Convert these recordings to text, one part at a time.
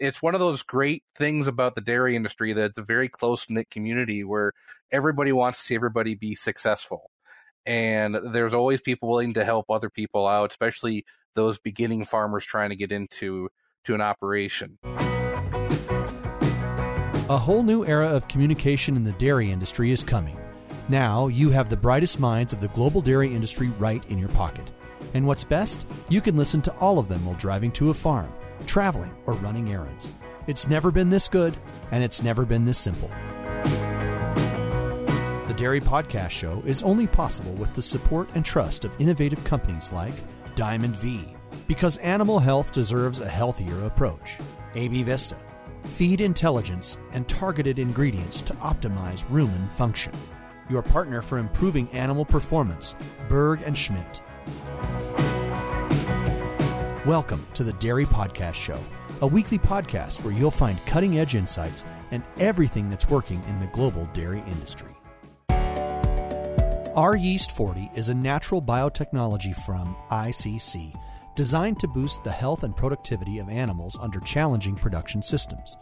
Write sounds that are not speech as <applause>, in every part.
it's one of those great things about the dairy industry that it's a very close knit community where everybody wants to see everybody be successful. And there's always people willing to help other people out, especially those beginning farmers trying to get into to an operation. A whole new era of communication in the dairy industry is coming. Now you have the brightest minds of the global dairy industry right in your pocket. And what's best? You can listen to all of them while driving to a farm, traveling, or running errands. It's never been this good, and it's never been this simple. The Dairy Podcast Show is only possible with the support and trust of innovative companies like Diamond V, because animal health deserves a healthier approach. AB Vista, feed intelligence and targeted ingredients to optimize rumen function. Your partner for improving animal performance, Berg and Schmidt. Welcome to the Dairy Podcast Show, a weekly podcast where you'll find cutting edge insights and everything that's working in the global dairy industry. Our Yeast 40 is a natural biotechnology from ICC designed to boost the health and productivity of animals under challenging production systems.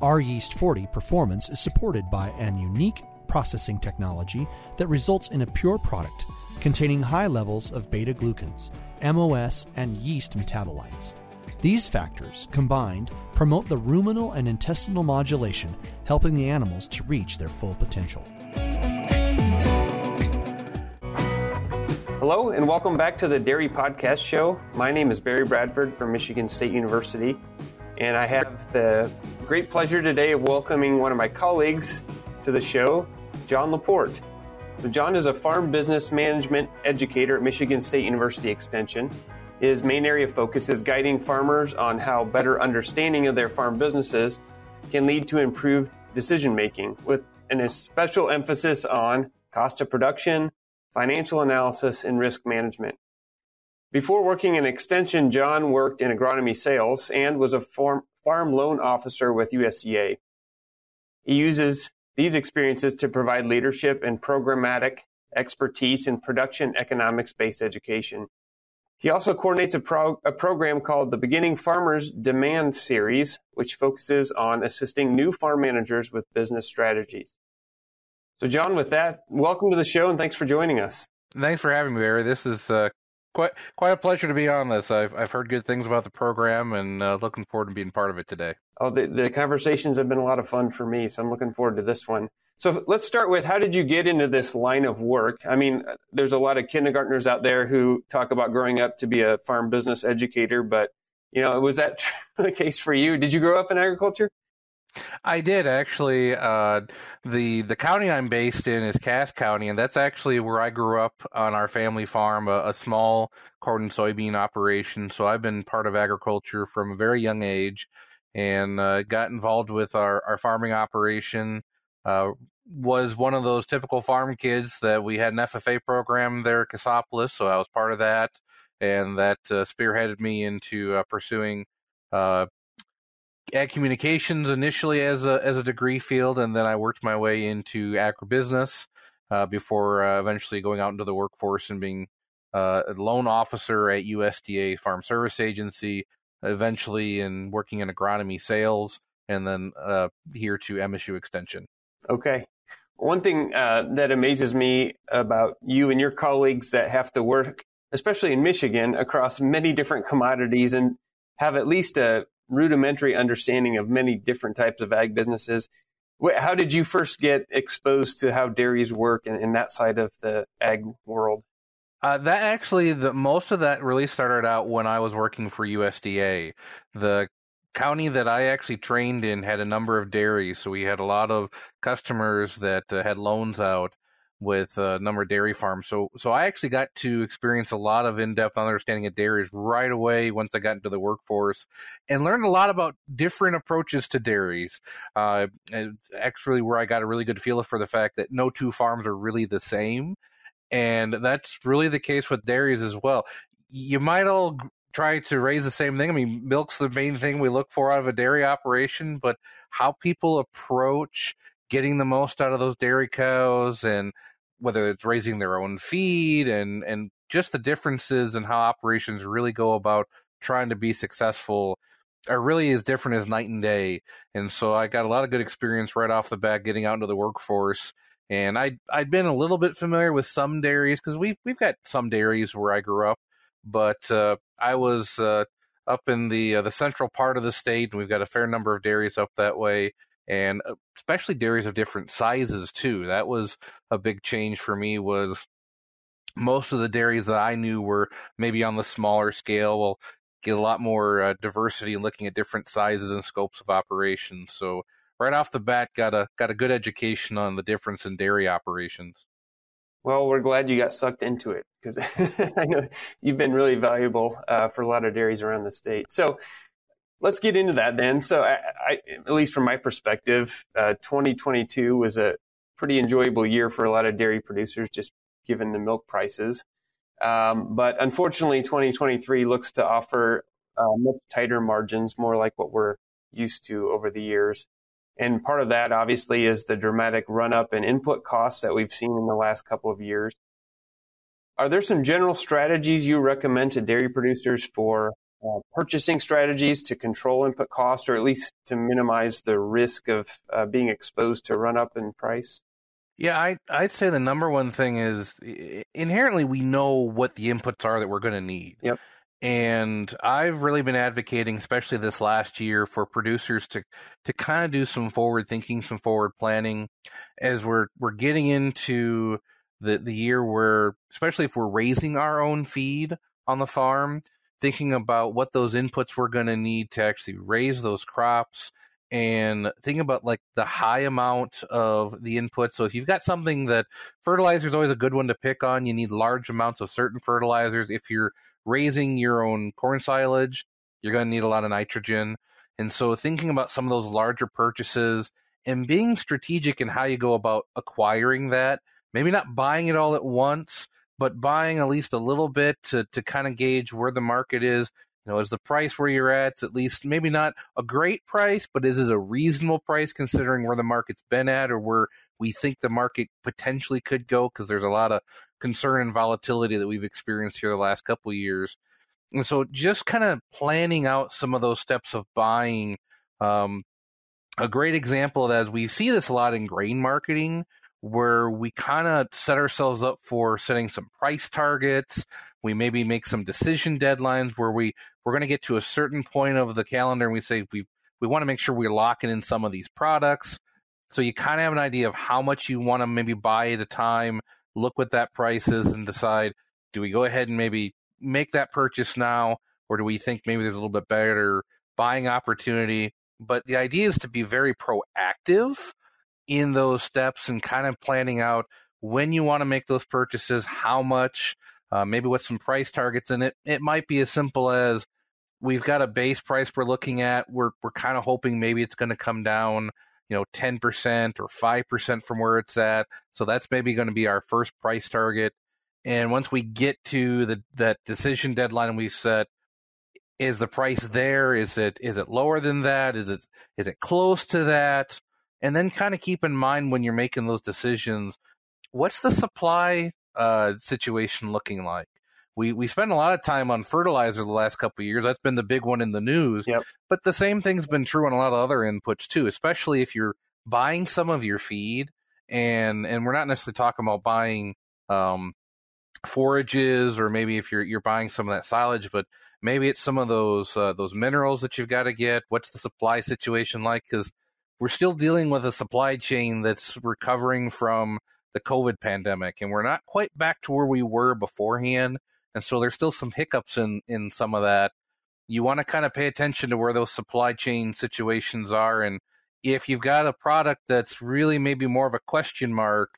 Our Yeast 40 performance is supported by an unique processing technology that results in a pure product containing high levels of beta glucans, MOS, and yeast metabolites. These factors, combined, promote the ruminal and intestinal modulation, helping the animals to reach their full potential. Hello, and welcome back to the Dairy Podcast Show. My name is Barry Bradford from Michigan State University, and I have the great pleasure today of welcoming one of my colleagues to the show, John LaPorte. John is a farm business management educator at Michigan State University Extension. His main area of focus is guiding farmers on how better understanding of their farm businesses can lead to improved decision making, with an special emphasis on cost of production, financial analysis, and risk management. Before working in Extension, John worked in agronomy sales and was a farm, farm loan officer with USDA. He uses these experiences to provide leadership and programmatic expertise in production economics based education. He also coordinates a, pro- a, program called the Beginning Farmers Demand Series, which focuses on assisting new farm managers with business strategies. So, John, with that, welcome to the show and thanks for joining us. Thanks for having me, Barry. This is uh, quite quite a pleasure to be on this. I've I've heard good things about the program and uh, looking forward to being part of it today. Oh, the, the conversations have been a lot of fun for me, so I'm looking forward to this one. So let's start with how did you get into this line of work? I mean, there's a lot of kindergartners out there who talk about growing up to be a farm business educator, but you know, was that <laughs> the case for you? Did you grow up in agriculture? I did actually. Uh, the the county I'm based in is Cass County, and that's actually where I grew up on our family farm, a, a, small corn and soybean operation. So I've been part of agriculture from a very young age, and uh, got involved with our our farming operation. Uh, was one of those typical farm kids that we had an FFA program there at Cassopolis, so I was part of that, and that uh, spearheaded me into uh, pursuing uh, ag communications initially as a as a degree field, and then I worked my way into agribusiness uh, before eventually going out into the workforce and being a loan officer at USDA Farm Service Agency, eventually in working in agronomy sales, and then uh, here to MSU Extension. Okay. One thing uh, that amazes me about you and your colleagues that have to work, especially in Michigan, across many different commodities and have at least a rudimentary understanding of many different types of ag businesses. How did you first get exposed to how dairies work in, in that side of the ag world? Uh, that actually, the most of that really started out when I was working for USDA. The county that I actually trained in had a number of dairies, so we had a lot of customers that uh, had loans out, with a number of dairy farms. So, so I actually got to experience a lot of in-depth understanding of dairies right away once I got into the workforce, and learned a lot about different approaches to dairies. Uh, actually, where I got a really good feel for the fact that no two farms are really the same, and that's really the case with dairies as well. You might all try to raise the same thing. I mean, milk's the main thing we look for out of a dairy operation, but how people approach getting the most out of those dairy cows and whether it's raising their own feed and and just the differences in how operations really go about trying to be successful are really as different as night and day. And so I got a lot of good experience right off the bat getting out into the workforce. And I I'd been a little bit familiar with some dairies because we've we've got some dairies where I grew up, but uh, I was uh, up in the uh, the central part of the state, and we've got a fair number of dairies up that way, and uh, especially dairies of different sizes too. That was a big change for me. Was most of the dairies that I knew were maybe on the smaller scale. Well, get a lot more uh, diversity in looking at different sizes and scopes of operations. So right off the bat, got a got a good education on the difference in dairy operations. Well, we're glad you got sucked into it because <laughs> I know you've been really valuable uh, for a lot of dairies around the state. So let's get into that then. So, I, I, at least from my perspective, uh, 2022 was a pretty enjoyable year for a lot of dairy producers, just given the milk prices. Um, but unfortunately, 2023 looks to offer uh, much tighter margins, more like what we're used to over the years. And part of that, obviously, is the dramatic run up in input costs that we've seen in the last couple of years. Are there some general strategies you recommend to dairy producers for uh, purchasing strategies to control input costs, or at least to minimize the risk of uh, being exposed to run up in price? Yeah, I, I'd say the number one thing is inherently we know what the inputs are that we're going to need. Yep. And I've really been advocating, especially this last year, for producers to to kind of do some forward thinking, some forward planning, as we're we're getting into the the year where, especially if we're raising our own feed on the farm, thinking about what those inputs we're going to need to actually raise those crops and think about like the high amount of the input. So if you've got something that fertilizer is always a good one to pick on, you need large amounts of certain fertilizers. If you're raising your own corn silage, you're going to need a lot of nitrogen. And so thinking about some of those larger purchases and being strategic in how you go about acquiring that, maybe not buying it all at once, but buying at least a little bit to, to kind of gauge where the market is you know, is the price where you're at it's at least maybe not a great price, but is it a reasonable price considering where the market's been at or where we think the market potentially could go? Because there's a lot of concern and volatility that we've experienced here the last couple of years. And so just kind of planning out some of those steps of buying. Um, a great example of that is we see this a lot in grain marketing where we kind of set ourselves up for setting some price targets. We maybe make some decision deadlines where we we're going to get to a certain point of the calendar and we say we we want to make sure we're locking in some of these products. So you kind of have an idea of how much you want to maybe buy at a time, look what that price is and decide do we go ahead and maybe make that purchase now or do we think maybe there's a little bit better buying opportunity? But the idea is to be very proactive in those steps and kind of planning out when you want to make those purchases, how much, uh, maybe with some price targets. And it, it might be as simple as we've got a base price we're looking at. We're, we're kind of hoping maybe it's going to come down, you know, 10% or 5% from where it's at. So that's maybe going to be our first price target. And once we get to the that decision deadline we set, is the price there? Is it is it lower than that? Is it is it close to that? and then kind of keep in mind when you're making those decisions what's the supply uh, situation looking like we we spend a lot of time on fertilizer the last couple of years that's been the big one in the news yep. but the same thing's been true on a lot of other inputs too especially if you're buying some of your feed and and we're not necessarily talking about buying um, forages or maybe if you're you're buying some of that silage but maybe it's some of those uh, those minerals that you've got to get what's the supply situation like because we're still dealing with a supply chain that's recovering from the COVID pandemic, and we're not quite back to where we were beforehand. And so there's still some hiccups in in some of that. You want to kind of pay attention to where those supply chain situations are, and if you've got a product that's really maybe more of a question mark,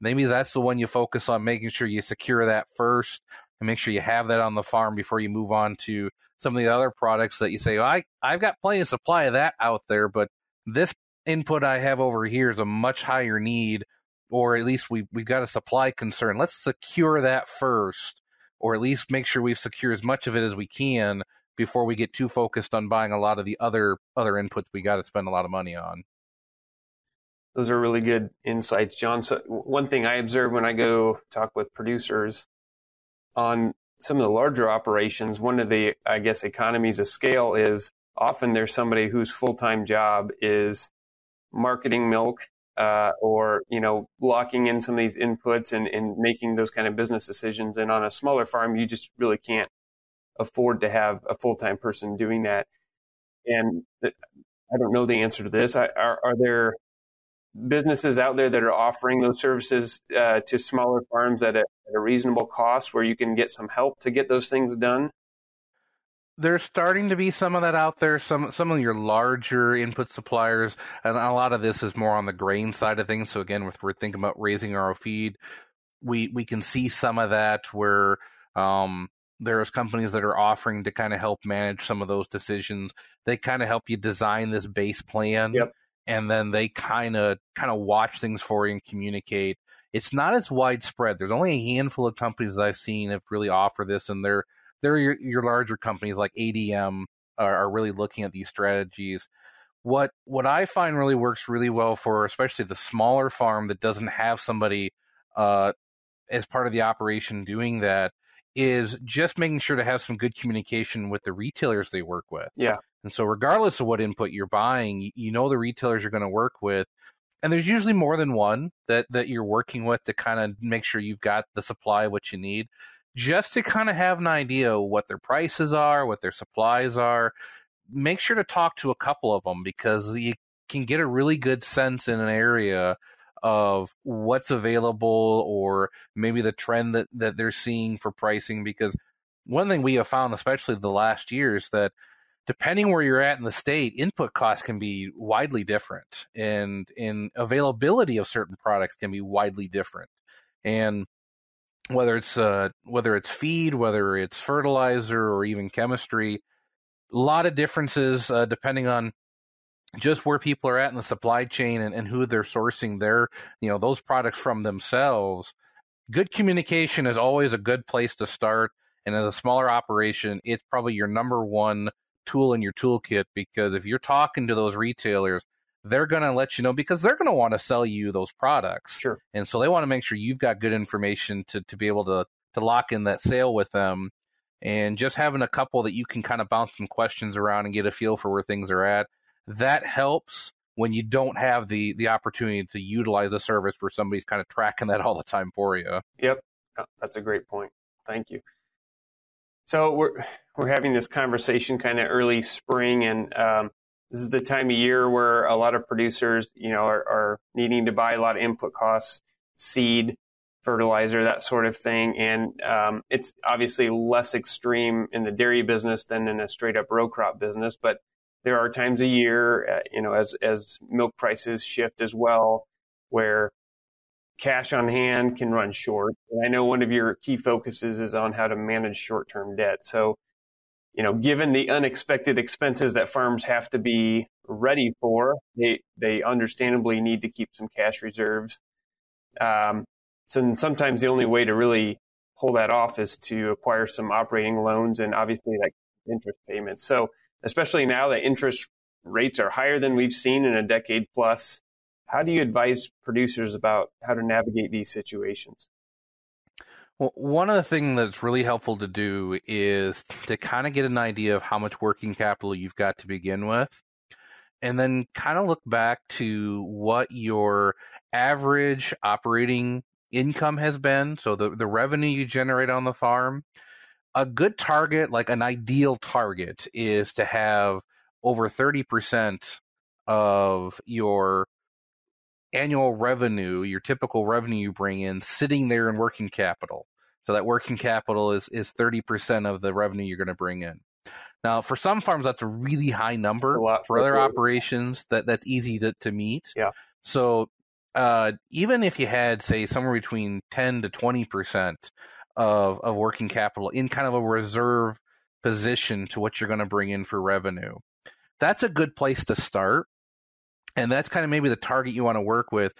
maybe that's the one you focus on making sure you secure that first and make sure you have that on the farm before you move on to some of the other products that you say, well, I, I've got plenty of supply of that out there, but this input I have over here is a much higher need, or at least we we've got a supply concern. Let's secure that first, or at least make sure we've secured as much of it as we can before we get too focused on buying a lot of the other other inputs we got to spend a lot of money on. Those are really good insights, John. So one thing I observe when I go talk with producers on some of the larger operations, one of the I guess economies of scale is often there's somebody whose full time job is marketing milk uh, or you know locking in some of these inputs and, and making those kind of business decisions. And on a smaller farm, you just really can't afford to have a full time person doing that. And I don't know the answer to this. Are, are there businesses out there that are offering those services uh, to smaller farms at a, at a reasonable cost where you can get some help to get those things done? There's starting to be some of that out there. Some some of your larger input suppliers, and a lot of this is more on the grain side of things. So again, if we're thinking about raising our feed, we we can see some of that where um, there's companies that are offering to kind of help manage some of those decisions. They kind of help you design this base plan, yep. and then they kind of kind of watch things for you and communicate. It's not as widespread. There's only a handful of companies that I've seen have really offer this, and they're they're your, your larger companies like ADM are, are really looking at these strategies. What what I find really works really well for especially the smaller farm that doesn't have somebody uh, as part of the operation doing that is just making sure to have some good communication with the retailers they work with. Yeah. And so regardless of what input you're buying, you know the retailers you're going to work with and there's usually more than one that that you're working with to kind of make sure you've got the supply of what you need just to kind of have an idea what their prices are, what their supplies are. Make sure to talk to a couple of them because you can get a really good sense in an area of what's available or maybe the trend that, that they're seeing for pricing. Because one thing we have found, especially the last years, that depending where you're at in the state, input costs can be widely different and in availability of certain products can be widely different. And whether it's uh, whether it's feed, whether it's fertilizer, or even chemistry. A lot of differences uh, depending on just where people are at in the supply chain and, and who they're sourcing their you know those products from themselves. Good communication is always a good place to start. And as a smaller operation, it's probably your number one tool in your toolkit because if you're talking to those retailers, they're going to let you know because they're going to want to sell you those products. Sure. And so they want to make sure you've got good information to, to be able to, to lock in that sale with them. And just having a couple that you can kind of bounce some questions around and get a feel for where things are at, that helps when you don't have the, the opportunity to utilize a service where somebody's kind of tracking that all the time for you. Yep. That's a great point. Thank you. So we're we're having this conversation kind of early spring, and um, this is the time of year where a lot of producers, you know, are, are needing to buy a lot of input costs, seed, fertilizer, that sort of thing. And um, it's obviously less extreme in the dairy business than in a straight up row crop business. But there are times a year, uh, you know, as as milk prices shift as well, where cash on hand can run short. And I know one of your key focuses is on how to manage short term debt. So you know, given the unexpected expenses that farms have to be ready for, they they understandably need to keep some cash reserves. Um, so sometimes the only way to really pull that off is to acquire some operating loans and obviously like interest payments. So especially now that interest rates are higher than we've seen in a decade plus, how do you advise producers about how to navigate these situations? Well, one of the things that's really helpful to do is to kind of get an idea of how much working capital you've got to begin with, and then kind of look back to what your average operating income has been. So the, the revenue you generate on the farm. A good target, like an ideal target, is to have over 30% of your annual revenue, your typical revenue you bring in, sitting there in working capital. So that working capital is is thirty percent of the revenue you're going to bring in. Now, for some farms, that's a really high number. For other operations, that that's easy to, to meet. Yeah. So uh, even if you had, say, somewhere between ten to twenty percent of of working capital in kind of a reserve position to what you're going to bring in for revenue, that's a good place to start. And that's kind of maybe the target you want to work with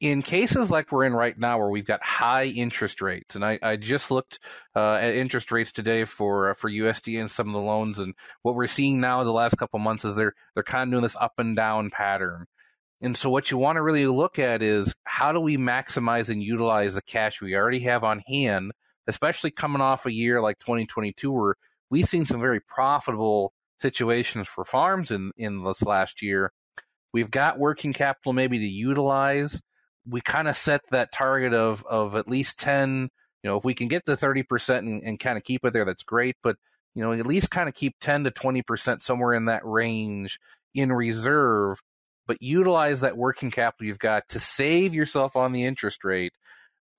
in cases like we're in right now where we've got high interest rates and i, I just looked uh, at interest rates today for uh, for usd and some of the loans and what we're seeing now in the last couple months is they're they're kind of doing this up and down pattern and so what you want to really look at is how do we maximize and utilize the cash we already have on hand especially coming off a year like 2022 where we've seen some very profitable situations for farms in in this last year. We've got working capital maybe to utilize. We kind of set that target of of at least ten. You know, if we can get to thirty percent and, and kind of keep it there, that's great. But you know, at least kind of keep ten to twenty percent somewhere in that range in reserve. But utilize that working capital you've got to save yourself on the interest rate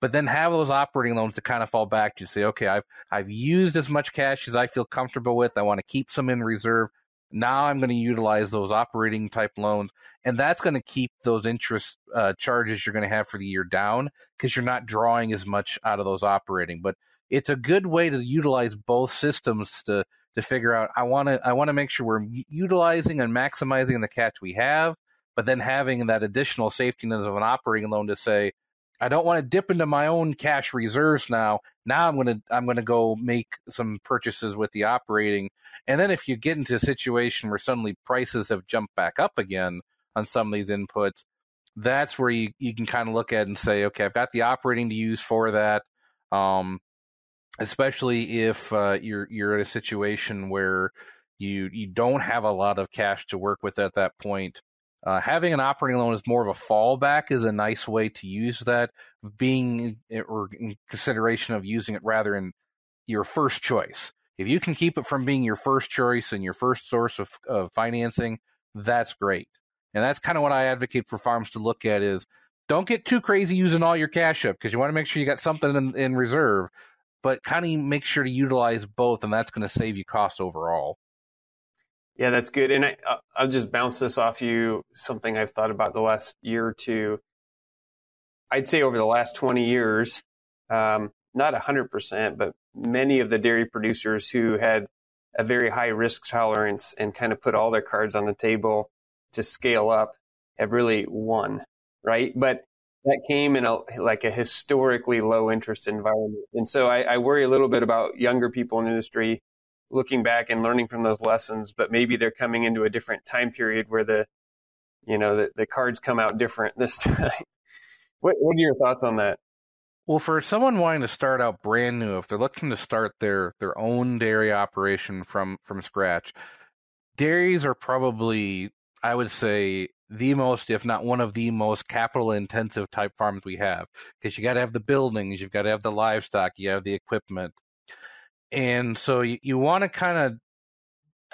but then have those operating loans to kind of fall back to say, okay, I've I've used as much cash as I feel comfortable with. I want to keep some in reserve. Now I'm going to utilize those operating type loans, and that's going to keep those interest uh, charges you're going to have for the year down because you're not drawing as much out of those operating. But it's a good way to utilize both systems to to figure out. I want to I want to make sure we're utilizing and maximizing the cash we have, but then having that additional safety net of an operating loan to say, I don't want to dip into my own cash reserves now. Now I'm gonna I'm gonna go make some purchases with the operating, and then if you get into a situation where suddenly prices have jumped back up again on some of these inputs, that's where you, you can kind of look at and say, okay, I've got the operating to use for that. Um, especially if uh, you're you're in a situation where you you don't have a lot of cash to work with at that point. Uh, having an operating loan is more of a fallback is a nice way to use that. Being or in consideration of using it rather in your first choice. If you can keep it from being your first choice and your first source of, of financing, that's great. And that's kind of what I advocate for farms to look at is don't get too crazy using all your cash up because you want to make sure you got something in, in reserve, but kind of make sure to utilize both, and that's going to save you costs overall. Yeah, that's good. And I, I'll just bounce this off you. Something I've thought about the last year or two. I'd say over the last 20 years, um, not 100%, but many of the dairy producers who had a very high risk tolerance and kind of put all their cards on the table to scale up have really won, right? But that came in a like a historically low interest environment, and so I, I worry a little bit about younger people in the industry looking back and learning from those lessons, but maybe they're coming into a different time period where the, you know, the, the cards come out different this <laughs> time. what, what are your thoughts on that? Well, for someone wanting to start out brand new, if they're looking to start their their own dairy operation from from scratch, dairies are probably, I would say, the most, if not one of the most capital intensive type farms we have. Because you got to have the buildings, you've got to have the livestock, you have the equipment, and so you, you want to kind of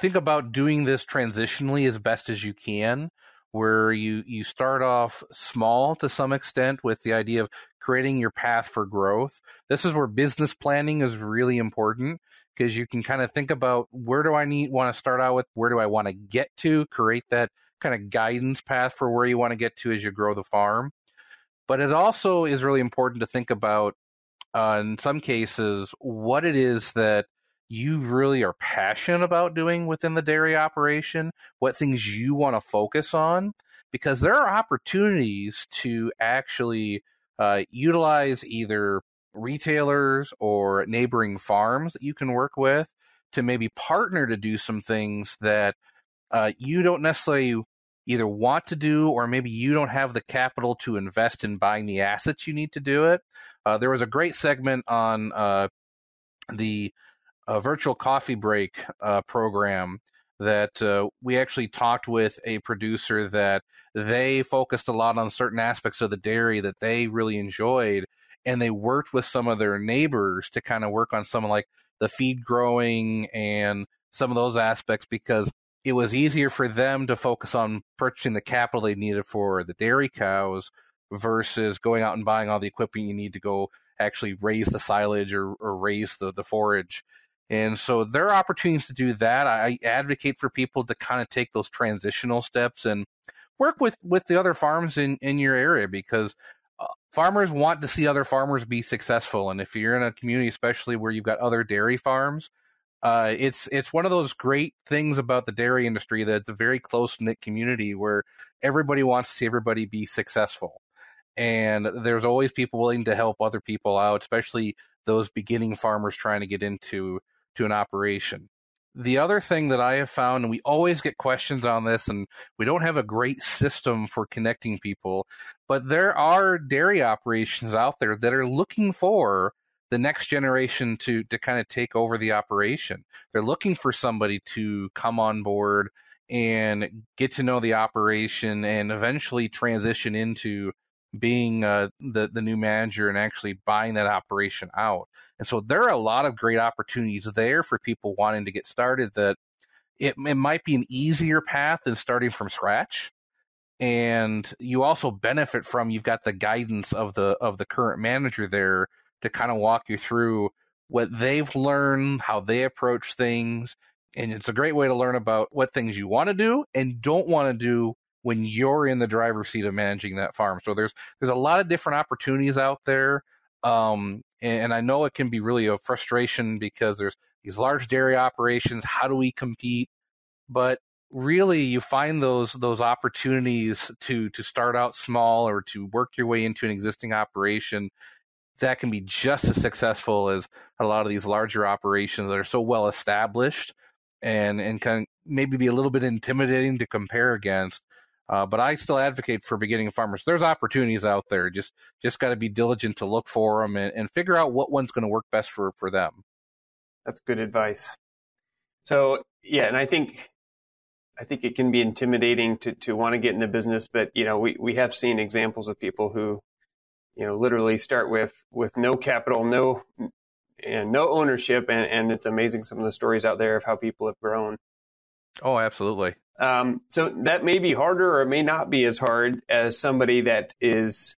think about doing this transitionally as best as you can, where you, you start off small to some extent with the idea of creating your path for growth. This is where business planning is really important because you can kind of think about where do I need want to start out with, where do I want to get to, create that kind of guidance path for where you want to get to as you grow the farm. But it also is really important to think about uh, in some cases what it is that you really are passionate about doing within the dairy operation, what things you want to focus on, because there are opportunities to actually uh, utilize either retailers or neighboring farms that you can work with to maybe partner to do some things that uh, you don't necessarily either want to do or maybe you don't have the capital to invest in buying the assets you need to do it. Uh, there was a great segment on uh, the uh, virtual coffee break uh, program that uh, we actually talked with a producer that they focused a lot on certain aspects of the dairy that they really enjoyed and they worked with some of their neighbors to kind of work on some of like the feed growing and some of those aspects because it was easier for them to focus on purchasing the capital they needed for the dairy cows versus going out and buying all the equipment you need to go actually raise the silage or, or raise the, the forage. And so there are opportunities to do that. I advocate for people to kind of take those transitional steps and work with, with the other farms in, in your area because uh, farmers want to see other farmers be successful. And if you're in a community, especially where you've got other dairy farms, uh, it's it's one of those great things about the dairy industry that it's a very close knit community where everybody wants to see everybody be successful and there's always people willing to help other people out, especially those beginning farmers trying to get into to an operation. The other thing that I have found, and we always get questions on this, and we don't have a great system for connecting people, but there are dairy operations out there that are looking for the next generation to to kind of take over the operation. They're looking for somebody to come on board and get to know the operation and eventually transition into being uh, the the new manager and actually buying that operation out. And so there are a lot of great opportunities there for people wanting to get started. That it, it might be an easier path than starting from scratch, and you also benefit from you've got the guidance of the of the current manager there to kind of walk you through what they've learned, how they approach things, and it's a great way to learn about what things you want to do and don't want to do when you're in the driver's seat of managing that farm. So there's there's a lot of different opportunities out there. Um, and, I know it can be really a frustration because there's these large dairy operations. How do we compete? But really, you find those those opportunities to to start out small or to work your way into an existing operation that can be just as successful as a lot of these larger operations that are so well established and and can maybe be a little bit intimidating to compare against. Uh, but I still advocate for beginning farmers. There's opportunities out there. Just just got to be diligent to look for them and, and figure out what one's going to work best for for them. That's good advice. So yeah, and I think I think it can be intimidating to to want to get in the business, but you know we we have seen examples of people who you know literally start with with no capital, no and no ownership, and, and it's amazing some of the stories out there of how people have grown. Oh, absolutely. Um, so that may be harder or it may not be as hard as somebody that is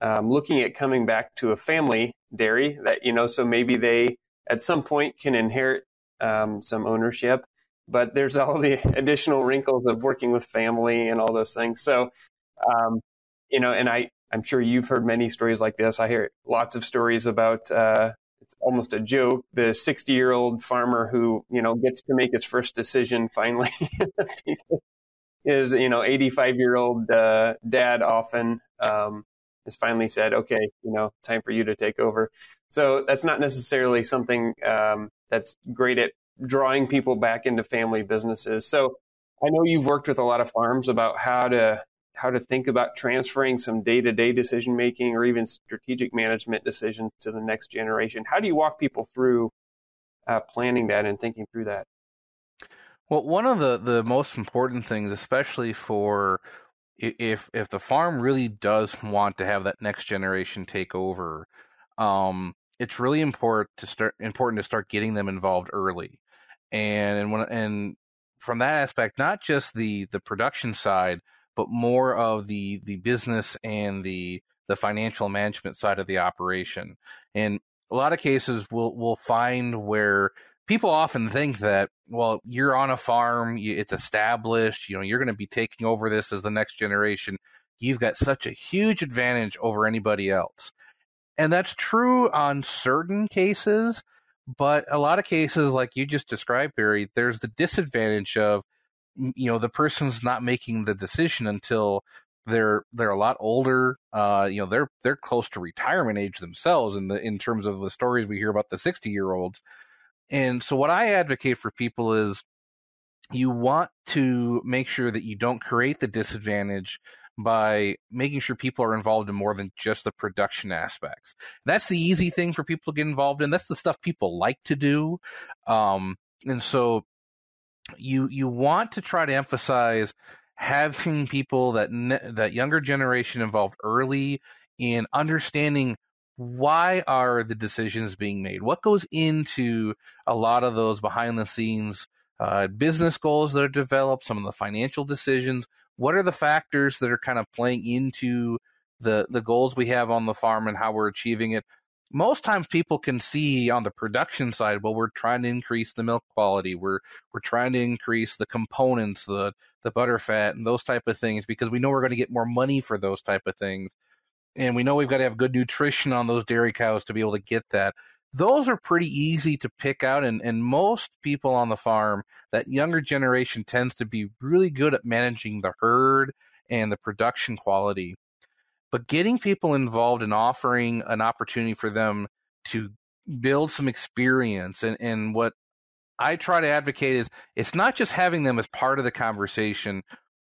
um, looking at coming back to a family dairy that, you know, so maybe they at some point can inherit um, some ownership, but there's all the <laughs> additional wrinkles of working with family and all those things. So, um, you know, and I, I'm sure you've heard many stories like this. I hear lots of stories about uh, it's almost a joke. The 60 year old farmer who, you know, gets to make his first decision finally <laughs> is, you know, 85 year old uh, dad often um, has finally said, okay, you know, time for you to take over. So that's not necessarily something um, that's great at drawing people back into family businesses. So I know you've worked with a lot of farms about how to how to think about transferring some day-to-day decision making or even strategic management decisions to the next generation. How do you walk people through uh, planning that and thinking through that? Well one of the, the most important things especially for if if the farm really does want to have that next generation take over um, it's really important to start important to start getting them involved early. And and when and from that aspect not just the the production side but more of the the business and the the financial management side of the operation. And a lot of cases we'll we'll find where people often think that well you're on a farm it's established you know you're going to be taking over this as the next generation you've got such a huge advantage over anybody else and that's true on certain cases but a lot of cases like you just described barry there's the disadvantage of you know the person's not making the decision until they're they're a lot older. Uh, you know they're they're close to retirement age themselves in the in terms of the stories we hear about the sixty year olds. And so what I advocate for people is you want to make sure that you don't create the disadvantage by making sure people are involved in more than just the production aspects. That's the easy thing for people to get involved in. That's the stuff people like to do. Um, and so you you want to try to emphasize having people that that younger generation involved early in understanding why are the decisions being made? What goes into a lot of those behind the scenes uh, business goals that are developed some of the financial decisions? What are the factors that are kind of playing into the the goals we have on the farm and how we're achieving it most times people can see on the production side well we're trying to increase the milk quality. We're we're trying to increase the components the the butter fat and those type of things because we know we're going to get more money for those type of things. And we know we've got to have good nutrition on those dairy cows to be able to get that. Those are pretty easy to pick out and, and most people on the farm that younger generation tends to be really good at managing the herd and the production quality but getting people involved and offering an opportunity for them to build some experience and, and what I try to advocate is it's not just having them as part of the conversation,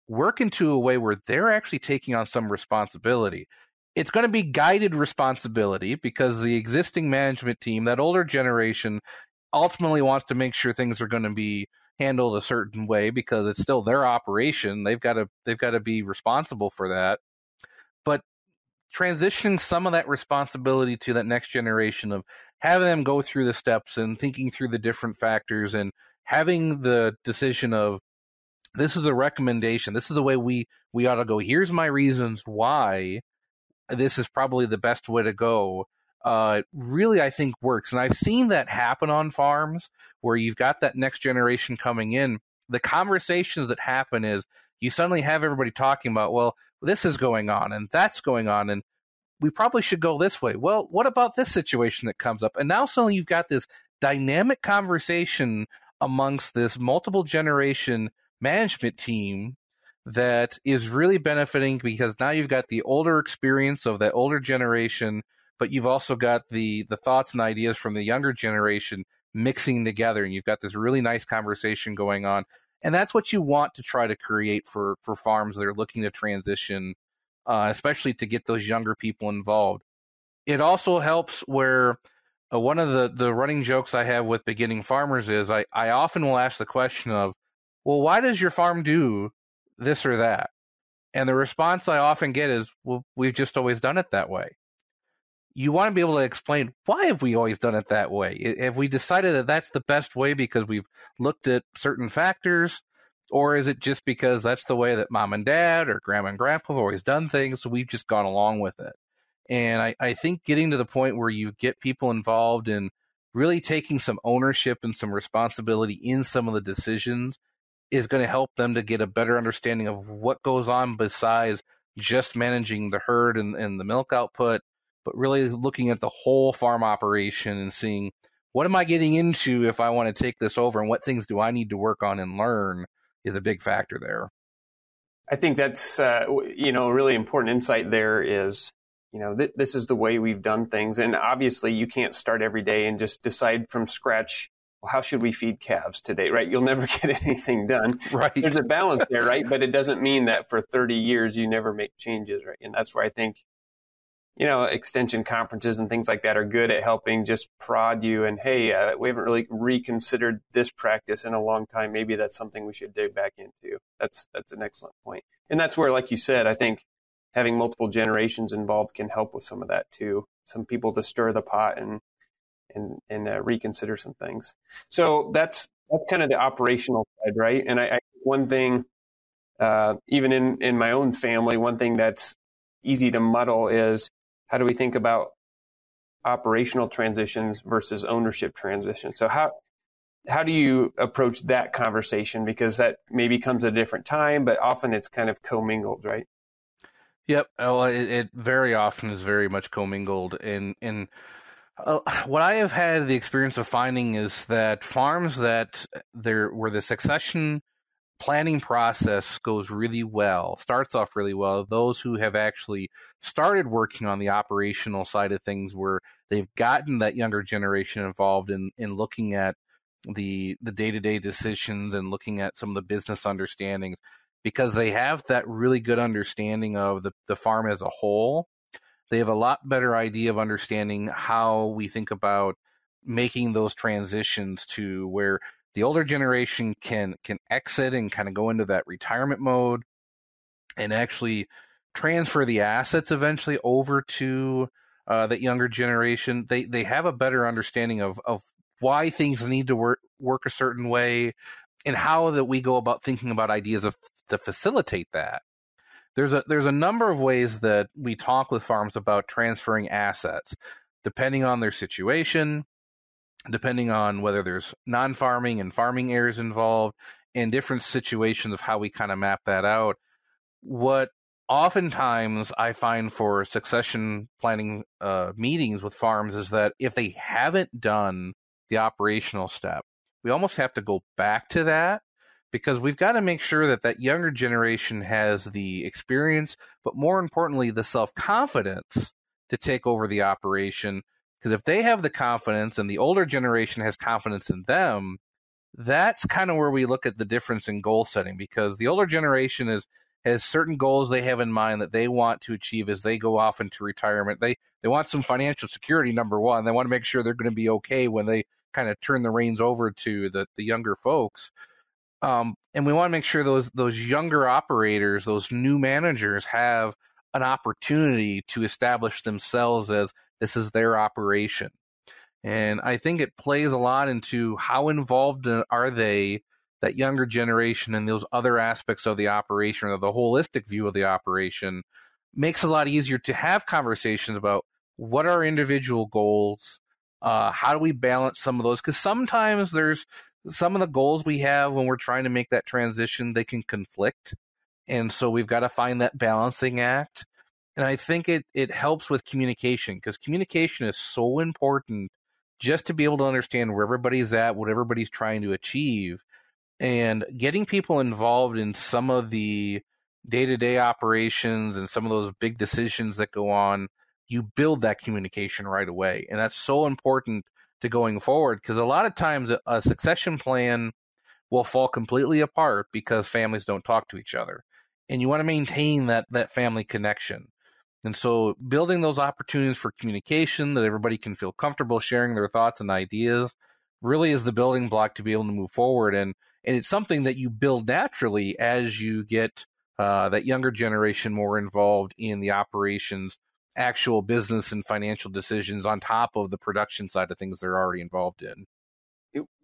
work into a way where they're actually taking on some responsibility. it's going to be guided responsibility because the existing management team, that older generation, ultimately wants to make sure things are going to be handled a certain way because it's still their operation. They've got to they've got to be responsible for that. But transitioning some of that responsibility to that next generation of having them go through the steps and thinking through the different factors and having the decision of this is the recommendation this is the way we we ought to go here's my reasons why this is probably the best way to go uh, really I think works. And I've seen that happen on farms where you've got that next generation coming in. The conversations that happen is you suddenly have everybody talking about, well, this is going on and that's going on and we probably should go this way. Well, what about this situation that comes up? And now suddenly you've got this dynamic conversation amongst this multiple generation management team that is really benefiting because now you've got the older experience of that older generation, but you've also got the the thoughts and ideas from the younger generation mixing together, and you've got this really nice conversation going on. And that's what you want to try to create for for farms that are looking to transition, uh, especially to get those younger people involved. It also helps where uh, one of the the running jokes I have with beginning farmers is I I often will ask the question of, well, why does your farm do this or that? And the response I often get is, well, we've just always done it that way. You want to be able to explain why have we always done it that way? Have we decided that that's the best way because we've looked at certain factors? Or is it just because that's the way that mom and dad or grandma and grandpa have always done things? So we've just gone along with it. And I, I think getting to the point where you get people involved in really taking some ownership and some responsibility in some of the decisions is going to help them to get a better understanding of what goes on besides just managing the herd and, and the milk output, but really looking at the whole farm operation and seeing what am I getting into if I want to take this over and what things do I need to work on and learn is a big factor there. I think that's uh, you know a really important insight there is you know th- this is the way we've done things and obviously you can't start every day and just decide from scratch well, how should we feed calves today, right? You'll <laughs> never get anything done. Right. There's a balance there, right? But it doesn't mean that for 30 years you never make changes, right? And that's where I think, you know, extension conferences and things like that are good at helping just prod you and, hey, uh, we haven't really reconsidered this practice in a long time. Maybe that's something we should dig back into. That's that's an excellent point. And that's where, like you said, I think having multiple generations involved can help with some of that too. Some people to stir the pot and and and uh, reconsider some things. So that's that's kind of the operational side, right? And I, I one thing, uh, even in in my own family, one thing that's easy to muddle is how do we think about operational transitions versus ownership transitions? So how how do you approach that conversation? Because that maybe comes at a different time, but often it's kind of commingled, right? Yep. Well, it, it very often is very much commingled, and and uh, what I have had the experience of finding is that farms that there where the succession planning process goes really well, starts off really well. Those who have actually started working on the operational side of things, where they've gotten that younger generation involved in in looking at the the day to day decisions and looking at some of the business understandings, because they have that really good understanding of the the farm as a whole they have a lot better idea of understanding how we think about making those transitions to where the older generation can can exit and kind of go into that retirement mode and actually transfer the assets eventually over to uh, that younger generation. They they have a better understanding of of why things need to work work a certain way and how that we go about thinking about ideas of to facilitate that there's a there's a number of ways that we talk with farms about transferring assets depending on their situation depending on whether there's non-farming and farming areas involved and different situations of how we kind of map that out what oftentimes i find for succession planning uh, meetings with farms is that if they haven't done the operational step we almost have to go back to that because we've got to make sure that that younger generation has the experience, but more importantly, the self confidence to take over the operation. Because if they have the confidence and the older generation has confidence in them, that's kind of where we look at the difference in goal setting. Because the older generation is has certain goals they have in mind that they want to achieve as they go off into retirement. They they want some financial security. Number one, they want to make sure they're going to be okay when they kind of turn the reins over to the the younger folks. Um, and we want to make sure those those younger operators, those new managers, have an opportunity to establish themselves as this is their operation. And I think it plays a lot into how involved are they, that younger generation, and those other aspects of the operation or the holistic view of the operation makes a lot easier to have conversations about what are individual goals, uh, how do we balance some of those? Because sometimes there's some of the goals we have when we're trying to make that transition, they can conflict. And so we've got to find that balancing act. And I think it, it helps with communication because communication is so important just to be able to understand where everybody's at, what everybody's trying to achieve, and getting people involved in some of the day to day operations and some of those big decisions that go on. You build that communication right away. And that's so important to going forward because a lot of times a succession plan will fall completely apart because families don't talk to each other. And you want to maintain that, that family connection. And so building those opportunities for communication that everybody can feel comfortable sharing their thoughts and ideas really is the building block to be able to move forward. And, and it's something that you build naturally as you get uh, that younger generation more involved in the operations, actual business and financial decisions on top of the production side of things they're already involved in.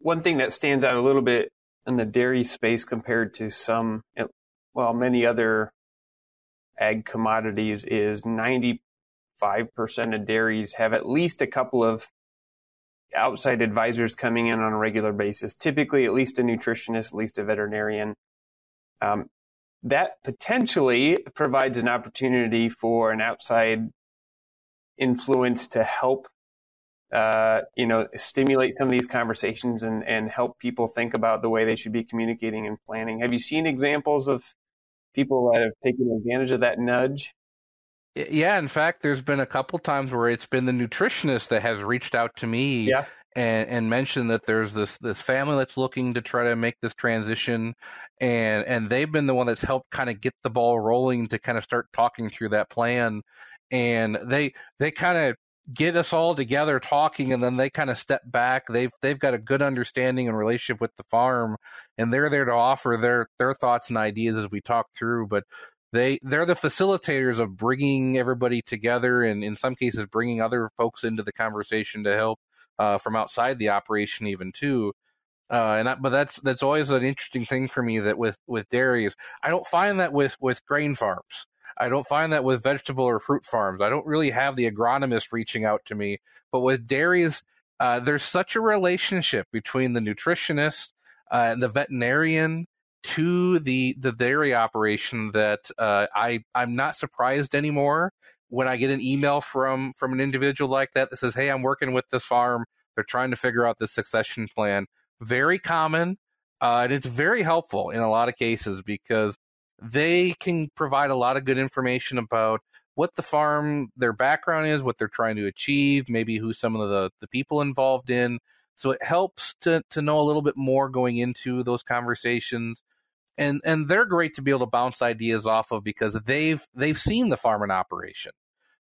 One thing that stands out a little bit in the dairy space compared to some, well, many other ag commodities is 95% of dairies have at least a couple of outside advisors coming in on a regular basis, typically at least a nutritionist, at least a veterinarian. Um, that potentially provides an opportunity for an outside influence to help, uh, you know, stimulate some of these conversations and, and help people think about the way they should be communicating and planning. Have you seen examples of people that have taken advantage of that nudge. Yeah, in fact, there's been a couple times where it's been the nutritionist that has reached out to me yeah. and, and mentioned that there's this this family that's looking to try to make this transition, and and they've been the one that's helped kind of get the ball rolling to kind of start talking through that plan, and they they kind of get us all together talking and then they kind of step back. They've they've got a good understanding and relationship with the farm and they're there to offer their their thoughts and ideas as we talk through but they they're the facilitators of bringing everybody together and in some cases bringing other folks into the conversation to help uh, from outside the operation even too. Uh, and I, but that's that's always an interesting thing for me that with with dairies I don't find that with with grain farms I don't find that with vegetable or fruit farms. I don't really have the agronomist reaching out to me. But with dairies, uh, there's such a relationship between the nutritionist uh, and the veterinarian to the the dairy operation that uh, I I'm not surprised anymore when I get an email from from an individual like that that says, "Hey, I'm working with this farm. They're trying to figure out the succession plan." Very common, uh, and it's very helpful in a lot of cases because they can provide a lot of good information about what the farm, their background is, what they're trying to achieve, maybe who some of the, the people involved in. So it helps to, to know a little bit more going into those conversations. And and they're great to be able to bounce ideas off of because they've they've seen the farm in operation.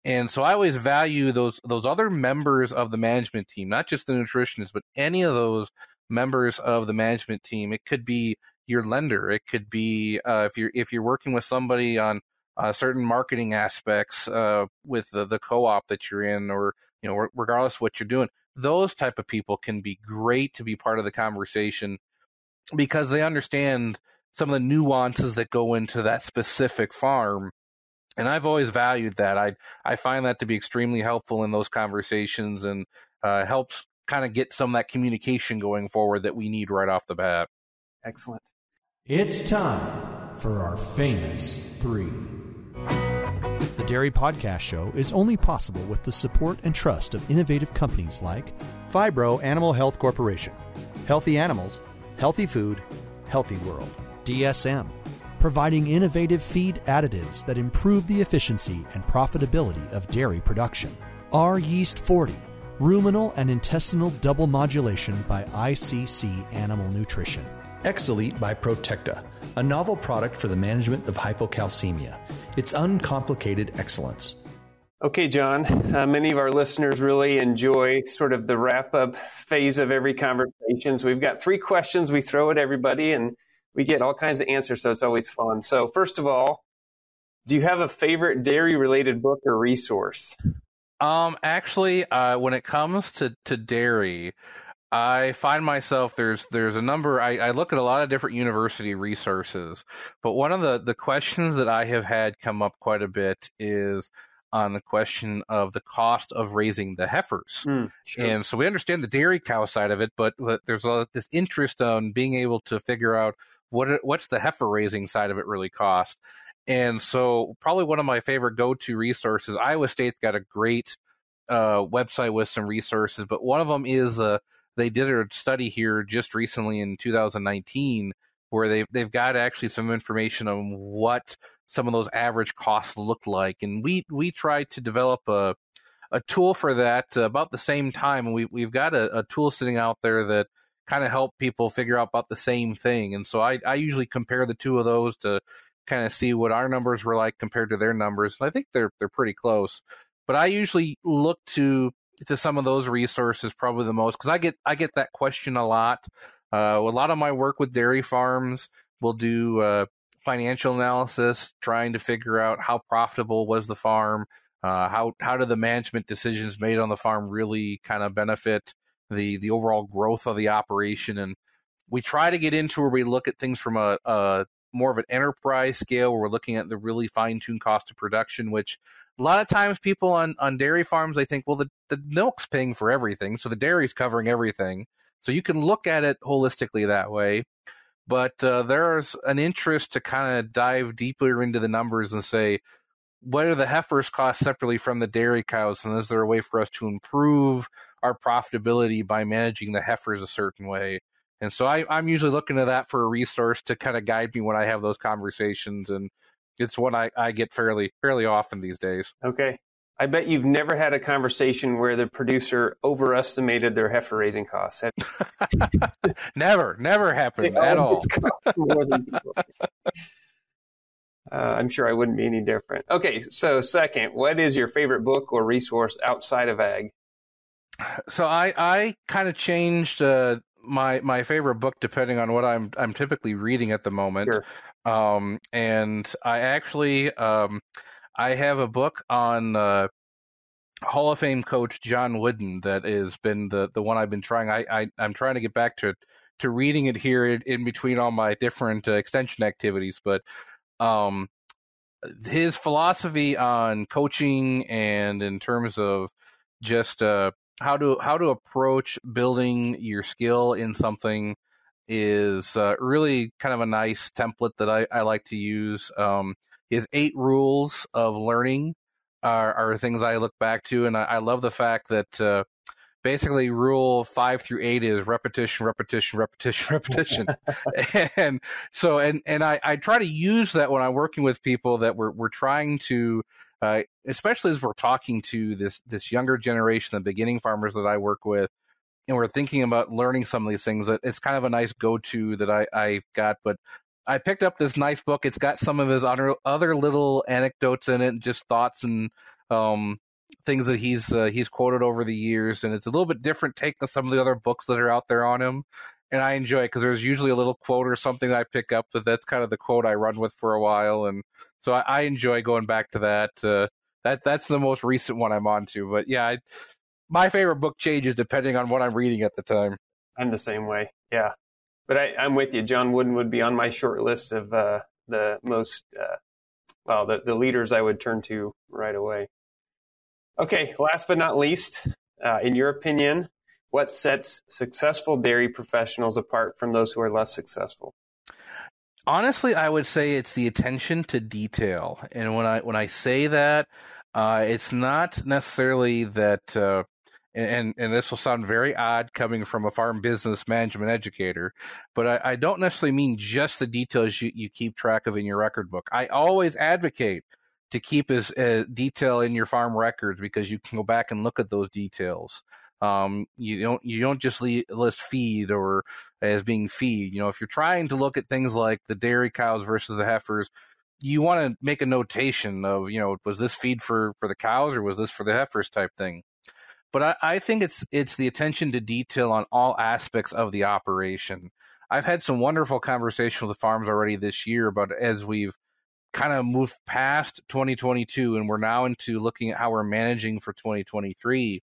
And so I always value those those other members of the management team, not just the nutritionists, but any of those members of the management team. It could be your lender. It could be uh, if you're if you're working with somebody on uh, certain marketing aspects uh, with the, the co-op that you're in, or you know, regardless of what you're doing, those type of people can be great to be part of the conversation because they understand some of the nuances that go into that specific farm. And I've always valued that. I I find that to be extremely helpful in those conversations and uh, helps kind of get some of that communication going forward that we need right off the bat. Excellent. It's time for our famous three. The Dairy Podcast Show is only possible with the support and trust of innovative companies like Phibro Animal Health Corporation, Healthy Animals, Healthy Food, Healthy World, DSM, providing innovative feed additives that improve the efficiency and profitability of dairy production. R Yeast 40, ruminal and intestinal double modulation by ICC Animal Nutrition Exelite by Protecta, a novel product for the management of hypocalcemia. It's uncomplicated excellence. Okay, John, uh, many of our listeners really enjoy sort of the wrap up phase of every conversation. So we've got three questions we throw at everybody and we get all kinds of answers, so it's always fun. So, first of all, do you have a favorite dairy related book or resource? Um, actually, uh, when it comes to, to dairy, I find myself there's there's a number I, I, look at a lot of different university resources, but one of the, the questions that I have had come up quite a bit is on the question of the cost of raising the heifers. Mm, sure. And so we understand the dairy cow side of it, but, but there's a, this interest on being able to figure out what what's the heifer raising side of it really cost. And so probably one of my favorite go-to resources, Iowa State's got a great uh, website with some resources, but one of them is uh, they did a study here just recently in 2019 where they they've got actually some information on what some of those average costs look like, and we we tried to develop a a tool for that about the same time. We we've got a, a tool sitting out there that kind of help people figure out about the same thing, and so I I usually compare the two of those to kind of see what our numbers were like compared to their numbers, and I think they're they're pretty close. But I usually look to to some of those resources probably the most because I get I get that question a lot. Uh, a lot of my work with dairy farms will do uh, financial analysis, trying to figure out how profitable was the farm, uh, how how do the management decisions made on the farm really kind of benefit the the overall growth of the operation, and we try to get into where we look at things from a, a more of an enterprise scale, where we're looking at the really fine tuned cost of production, which a lot of times people on on dairy farms they think, well, the the milk's paying for everything, so the dairy's covering everything. So you can look at it holistically that way but uh, there's an interest to kind of dive deeper into the numbers and say what are the heifers cost separately from the dairy cows and is there a way for us to improve our profitability by managing the heifers a certain way and so I, i'm usually looking to that for a resource to kind of guide me when i have those conversations and it's one I, I get fairly fairly often these days okay I bet you've never had a conversation where the producer overestimated their heifer raising costs. <laughs> never, never happened at all. <laughs> uh, I'm sure I wouldn't be any different. Okay, so second, what is your favorite book or resource outside of ag? So I I kind of changed uh, my my favorite book depending on what I'm I'm typically reading at the moment. Sure. Um, and I actually um, I have a book on uh, Hall of Fame coach John Wooden that has been the the one I've been trying. I, I am trying to get back to to reading it here in, in between all my different uh, extension activities, but um, his philosophy on coaching and in terms of just uh, how to how to approach building your skill in something is uh, really kind of a nice template that I, I like to use. Um, his eight rules of learning are, are things I look back to, and I, I love the fact that uh, basically rule five through eight is repetition, repetition, repetition, <laughs> repetition, <laughs> and so and and I, I try to use that when I'm working with people that we're we're trying to. Uh, especially as we're talking to this this younger generation, the beginning farmers that I work with, and we're thinking about learning some of these things. It's kind of a nice go to that I, I've got, but I picked up this nice book. It's got some of his other other little anecdotes in it, just thoughts and um, things that he's uh, he's quoted over the years, and it's a little bit different take than some of the other books that are out there on him. And I enjoy it because there's usually a little quote or something I pick up that that's kind of the quote I run with for a while, and so I, I enjoy going back to that. Uh, that that's the most recent one I'm on to. But yeah, I, my favorite book changes depending on what I'm reading at the time. I'm the same way. Yeah, but I, am with you. John Wooden would be on my short list of uh, the most, uh, well, the, the leaders I would turn to right away. Okay, last but not least, uh, in your opinion, what sets successful dairy professionals apart from those who are less successful? Honestly, I would say it's the attention to detail. And when I when I say that, uh, it's not necessarily that uh, and and this will sound very odd coming from a farm business management educator, but I, I, don't necessarily mean just the details you, you keep track of in your record book. I always advocate to keep as uh, detail in your farm records because you can go back and look at those details. Um, you don't you don't just list feed or as being feed. You know, if you're trying to look at things like the dairy cows versus the heifers, you want to make a notation of you know was this feed for for the cows or was this for the heifers type thing. But I, I think it's it's the attention to detail on all aspects of the operation. I've had some wonderful conversation with the farms already this year, but as we've kind of moved past 2022 and we're now into looking at how we're managing for 2023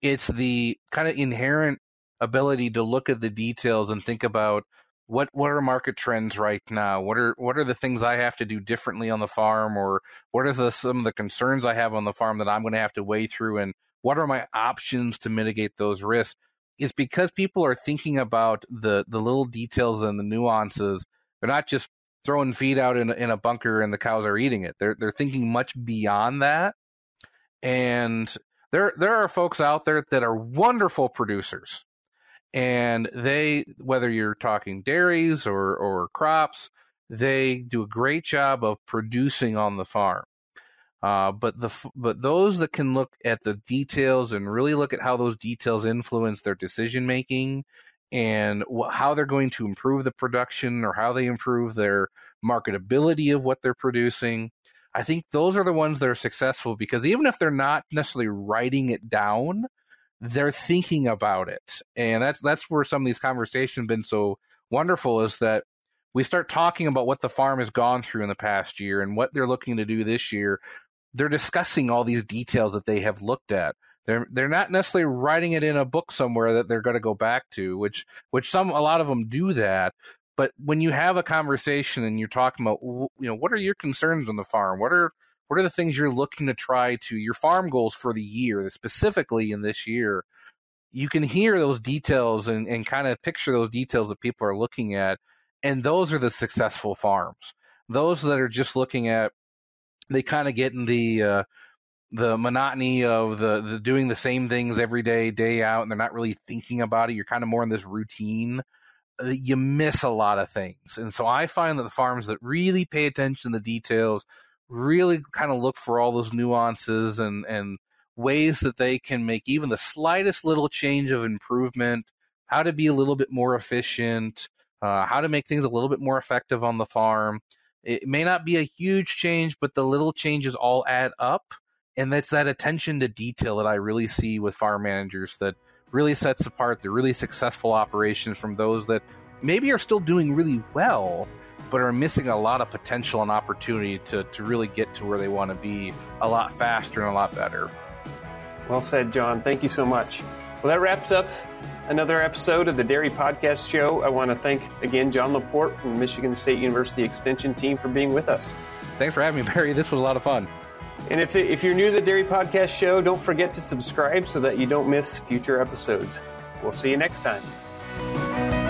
it's the kind of inherent ability to look at the details and think about what what are market trends right now? What are what are the things i have to do differently on the farm? Or what are the some of the concerns i have on the farm that i'm going to have to weigh through? And what are my options to mitigate those risks? It's because people are thinking about the the little details and the nuances. They're not just throwing feed out in, in a bunker and the cows are eating it. They're they're thinking much beyond that. And there there are folks out there that are wonderful producers. And they whether you're talking dairies or or crops they do a great job of producing on the farm. Uh, but the but those that can look at the details and really look at how those details influence their decision making and wh- how they're going to improve the production or how they improve their marketability of what they're producing I think those are the ones that are successful because even if they're not necessarily writing it down, they're thinking about it. And that's that's where some of these conversations have been so wonderful is that we start talking about what the farm has gone through in the past year and what they're looking to do this year. They're discussing all these details that they have looked at. They're they're not necessarily writing it in a book somewhere that they're going to go back to, which which some a lot of them do that. But when you have a conversation and you're talking about, you know, what are your concerns on the farm? What are what are the things you're looking to try to your farm goals for the year, specifically in this year? You can hear those details and, and kind of picture those details that people are looking at. And those are the successful farms. Those that are just looking at, they kind of get in the, uh, the monotony of the, the doing the same things every day, day out, and they're not really thinking about it. You're kind of more in this routine uh, you miss a lot of things. And so I find that the farms that really pay attention to the details, really kind of look for all those nuances and, and ways that they can make even the slightest little change of improvement, how to be a little bit more efficient, uh, how to make things a little bit more effective on the farm. It may not be a huge change, but the little changes all add up. And that's that attention to detail that I really see with farm managers that really sets apart the really successful operations from those that maybe are still doing really well, but are missing a lot of potential and opportunity to, to really get to where they want to be a lot faster and a lot better. Well said, John. Thank you so much. Well, that wraps up another episode of the Dairy Podcast Show. I want to thank again John LaPorte from the Michigan State University Extension team for being with us. Thanks for having me, Barry. This was a lot of fun. And if, if you're new to the Dairy Podcast Show, don't forget to subscribe so that you don't miss future episodes. We'll see you next time.